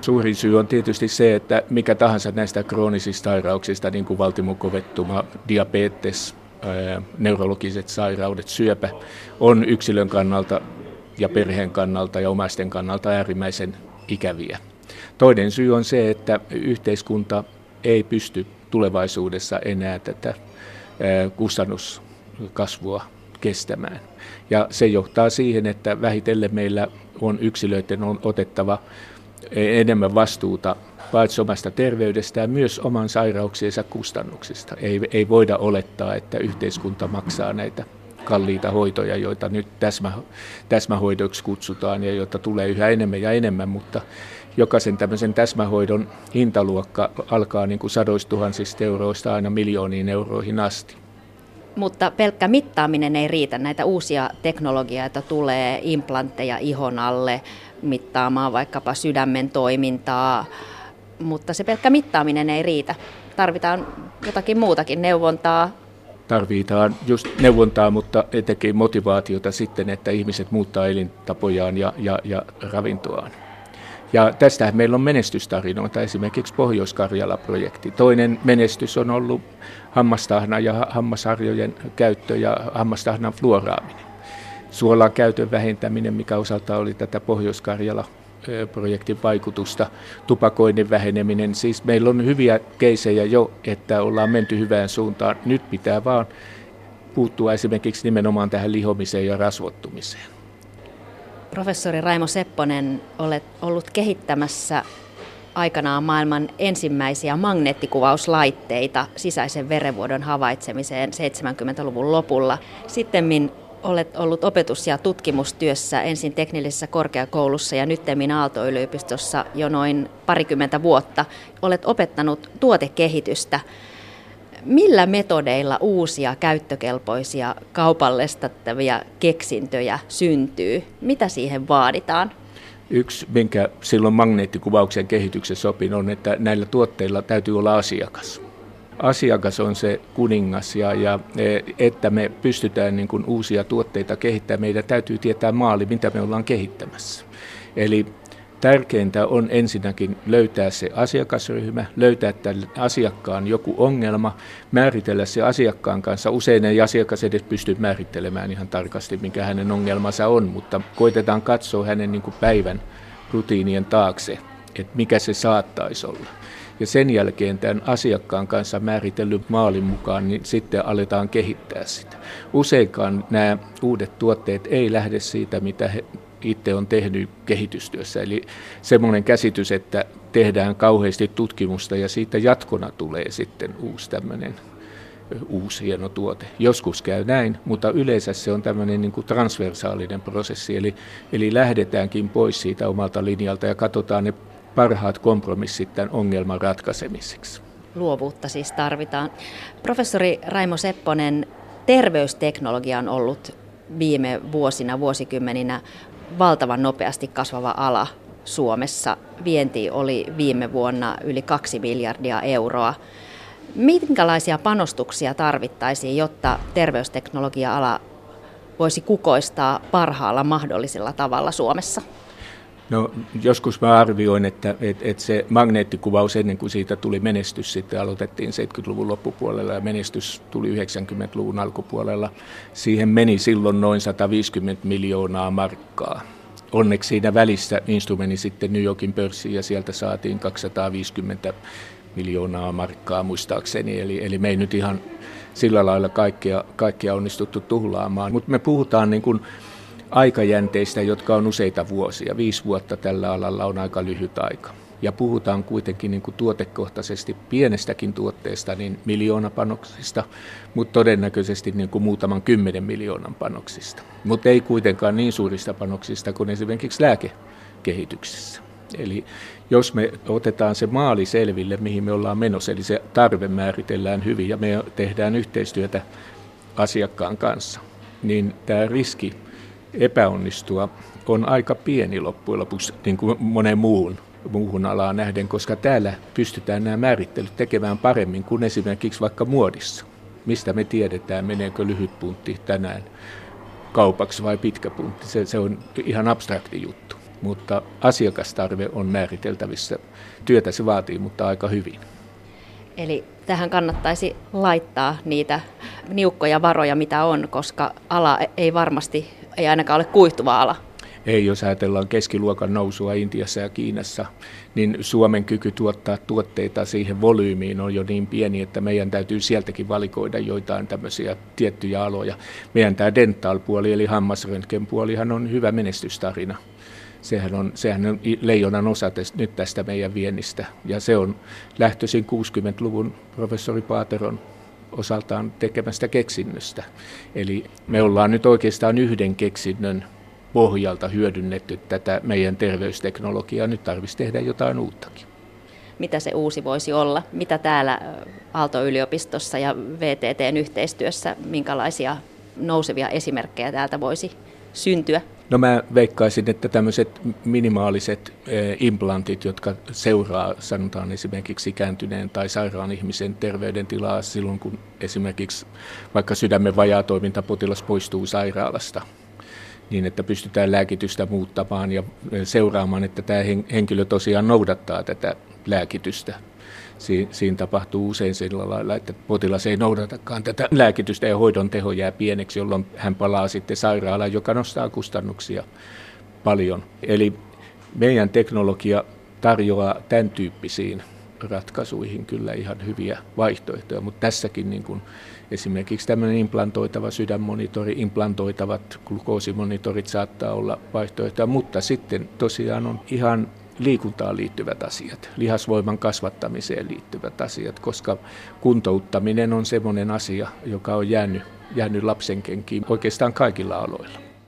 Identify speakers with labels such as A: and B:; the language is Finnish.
A: Suurin syy on tietysti se, että mikä tahansa näistä kroonisista sairauksista, niin kuin valtimokovettuma, diabetes, neurologiset sairaudet, syöpä, on yksilön kannalta ja perheen kannalta ja omaisten kannalta äärimmäisen ikäviä. Toinen syy on se, että yhteiskunta ei pysty tulevaisuudessa enää tätä kustannuskasvua kestämään. Ja se johtaa siihen, että vähitellen meillä on yksilöiden on otettava enemmän vastuuta paitsi omasta terveydestään myös oman sairauksiensa kustannuksista. Ei, ei voida olettaa, että yhteiskunta maksaa näitä kalliita hoitoja, joita nyt täsmä, täsmähoidoiksi kutsutaan ja joita tulee yhä enemmän ja enemmän, mutta jokaisen tämmöisen täsmähoidon hintaluokka alkaa niin kuin sadoistuhansista euroista aina miljooniin euroihin asti.
B: Mutta pelkkä mittaaminen ei riitä. Näitä uusia teknologioita tulee, implantteja ihon alle, mittaamaan vaikkapa sydämen toimintaa, mutta se pelkkä mittaaminen ei riitä. Tarvitaan jotakin muutakin, neuvontaa.
A: Tarvitaan just neuvontaa, mutta etenkin motivaatiota sitten, että ihmiset muuttaa elintapojaan ja, ja, ja ravintoaan. Ja tästähän meillä on menestystarinoita, esimerkiksi Pohjois-Karjala-projekti. Toinen menestys on ollut hammastahna ja hammasharjojen käyttö ja hammastahnan fluoraaminen. Suolan käytön vähentäminen, mikä osalta oli tätä Pohjois-Karjala projektin vaikutusta, tupakoinnin väheneminen. Siis meillä on hyviä keisejä jo, että ollaan menty hyvään suuntaan. Nyt pitää vaan puuttua esimerkiksi nimenomaan tähän lihomiseen ja rasvottumiseen.
B: Professori Raimo Sepponen, olet ollut kehittämässä aikanaan maailman ensimmäisiä magneettikuvauslaitteita sisäisen verenvuodon havaitsemiseen 70-luvun lopulla. Sitten olet ollut opetus- ja tutkimustyössä ensin teknillisessä korkeakoulussa ja nyttemmin Aalto-yliopistossa jo noin parikymmentä vuotta. Olet opettanut tuotekehitystä. Millä metodeilla uusia käyttökelpoisia kaupallistettavia keksintöjä syntyy? Mitä siihen vaaditaan?
A: Yksi, minkä silloin magneettikuvauksen kehityksessä opin, on, että näillä tuotteilla täytyy olla asiakas. Asiakas on se kuningas ja, ja e, että me pystytään niin kuin uusia tuotteita kehittämään, meidän täytyy tietää maali, mitä me ollaan kehittämässä. Eli Tärkeintä on ensinnäkin löytää se asiakasryhmä, löytää tälle asiakkaan joku ongelma, määritellä se asiakkaan kanssa. Usein ei asiakas edes pysty määrittelemään ihan tarkasti, mikä hänen ongelmansa on, mutta koitetaan katsoa hänen niin kuin päivän rutiinien taakse, että mikä se saattaisi olla. Ja sen jälkeen tämän asiakkaan kanssa määritellyn maalin mukaan, niin sitten aletaan kehittää sitä. Useinkaan nämä uudet tuotteet ei lähde siitä, mitä he itse on tehnyt kehitystyössä. Eli semmoinen käsitys, että tehdään kauheasti tutkimusta ja siitä jatkona tulee sitten uusi tämmöinen uusi hieno tuote. Joskus käy näin, mutta yleensä se on tämmöinen niin kuin transversaalinen prosessi, eli, eli lähdetäänkin pois siitä omalta linjalta ja katsotaan ne parhaat kompromissit tämän ongelman ratkaisemiseksi.
B: Luovuutta siis tarvitaan. Professori Raimo Sepponen, terveysteknologia on ollut viime vuosina, vuosikymmeninä valtavan nopeasti kasvava ala Suomessa. Vienti oli viime vuonna yli 2 miljardia euroa. Minkälaisia panostuksia tarvittaisiin, jotta terveysteknologia-ala voisi kukoistaa parhaalla mahdollisella tavalla Suomessa?
A: No, joskus mä arvioin, että, että, että se magneettikuvaus ennen kuin siitä tuli menestys, sitten aloitettiin 70-luvun loppupuolella ja menestys tuli 90-luvun alkupuolella. Siihen meni silloin noin 150 miljoonaa markkaa. Onneksi siinä välissä instrumentti sitten New Yorkin pörssiin ja sieltä saatiin 250 miljoonaa markkaa muistaakseni. Eli, eli me ei nyt ihan sillä lailla kaikkea, kaikkea onnistuttu tuhlaamaan. Mutta me puhutaan niin kuin aikajänteistä, jotka on useita vuosia. Viisi vuotta tällä alalla on aika lyhyt aika. Ja puhutaan kuitenkin niin kuin tuotekohtaisesti pienestäkin tuotteesta, niin miljoona panoksista, mutta todennäköisesti niin kuin muutaman kymmenen miljoonan panoksista. Mutta ei kuitenkaan niin suurista panoksista kuin esimerkiksi lääkekehityksessä. Eli jos me otetaan se maali selville, mihin me ollaan menossa, eli se tarve määritellään hyvin ja me tehdään yhteistyötä asiakkaan kanssa, niin tämä riski epäonnistua on aika pieni loppujen lopuksi niin kuin monen muun, muuhun alaan nähden, koska täällä pystytään nämä määrittelyt tekemään paremmin kuin esimerkiksi vaikka muodissa. Mistä me tiedetään, meneekö lyhyt puntti tänään kaupaksi vai pitkä puntti. Se, se on ihan abstrakti juttu. mutta asiakastarve on määriteltävissä. Työtä se vaatii, mutta aika hyvin.
B: Eli tähän kannattaisi laittaa niitä niukkoja varoja, mitä on, koska ala ei varmasti, ei ainakaan ole kuihtuva ala.
A: Ei, jos ajatellaan keskiluokan nousua Intiassa ja Kiinassa, niin Suomen kyky tuottaa tuotteita siihen volyymiin on jo niin pieni, että meidän täytyy sieltäkin valikoida joitain tämmöisiä tiettyjä aloja. Meidän tämä dental-puoli eli hammasröntgenpuolihan on hyvä menestystarina. Sehän on, sehän on leijonan osa tästä, nyt tästä meidän viennistä. Ja se on lähtöisin 60-luvun professori Paateron osaltaan tekemästä keksinnöstä. Eli me ollaan nyt oikeastaan yhden keksinnön pohjalta hyödynnetty tätä meidän terveysteknologiaa. Nyt tarvitsisi tehdä jotain uuttakin.
B: Mitä se uusi voisi olla? Mitä täällä Aalto-yliopistossa ja VTTn yhteistyössä, minkälaisia nousevia esimerkkejä täältä voisi syntyä?
A: No mä veikkaisin, että tämmöiset minimaaliset implantit, jotka seuraa, sanotaan esimerkiksi ikääntyneen tai sairaan ihmisen terveydentilaa silloin, kun esimerkiksi vaikka sydämen vajaatoiminta potilas poistuu sairaalasta, niin että pystytään lääkitystä muuttamaan ja seuraamaan, että tämä henkilö tosiaan noudattaa tätä lääkitystä. Siinä tapahtuu usein sillä lailla, että potilas ei noudatakaan tätä lääkitystä ja hoidon teho jää pieneksi, jolloin hän palaa sitten sairaalaan, joka nostaa kustannuksia paljon. Eli meidän teknologia tarjoaa tämän tyyppisiin ratkaisuihin kyllä ihan hyviä vaihtoehtoja, mutta tässäkin niin kuin esimerkiksi tämmöinen implantoitava sydänmonitori, implantoitavat glukoosimonitorit saattaa olla vaihtoehtoja, mutta sitten tosiaan on ihan liikuntaan liittyvät asiat, lihasvoiman kasvattamiseen liittyvät asiat, koska kuntouttaminen on semmoinen asia, joka on jäänyt, jäänyt lapsenkenkiin oikeastaan kaikilla aloilla.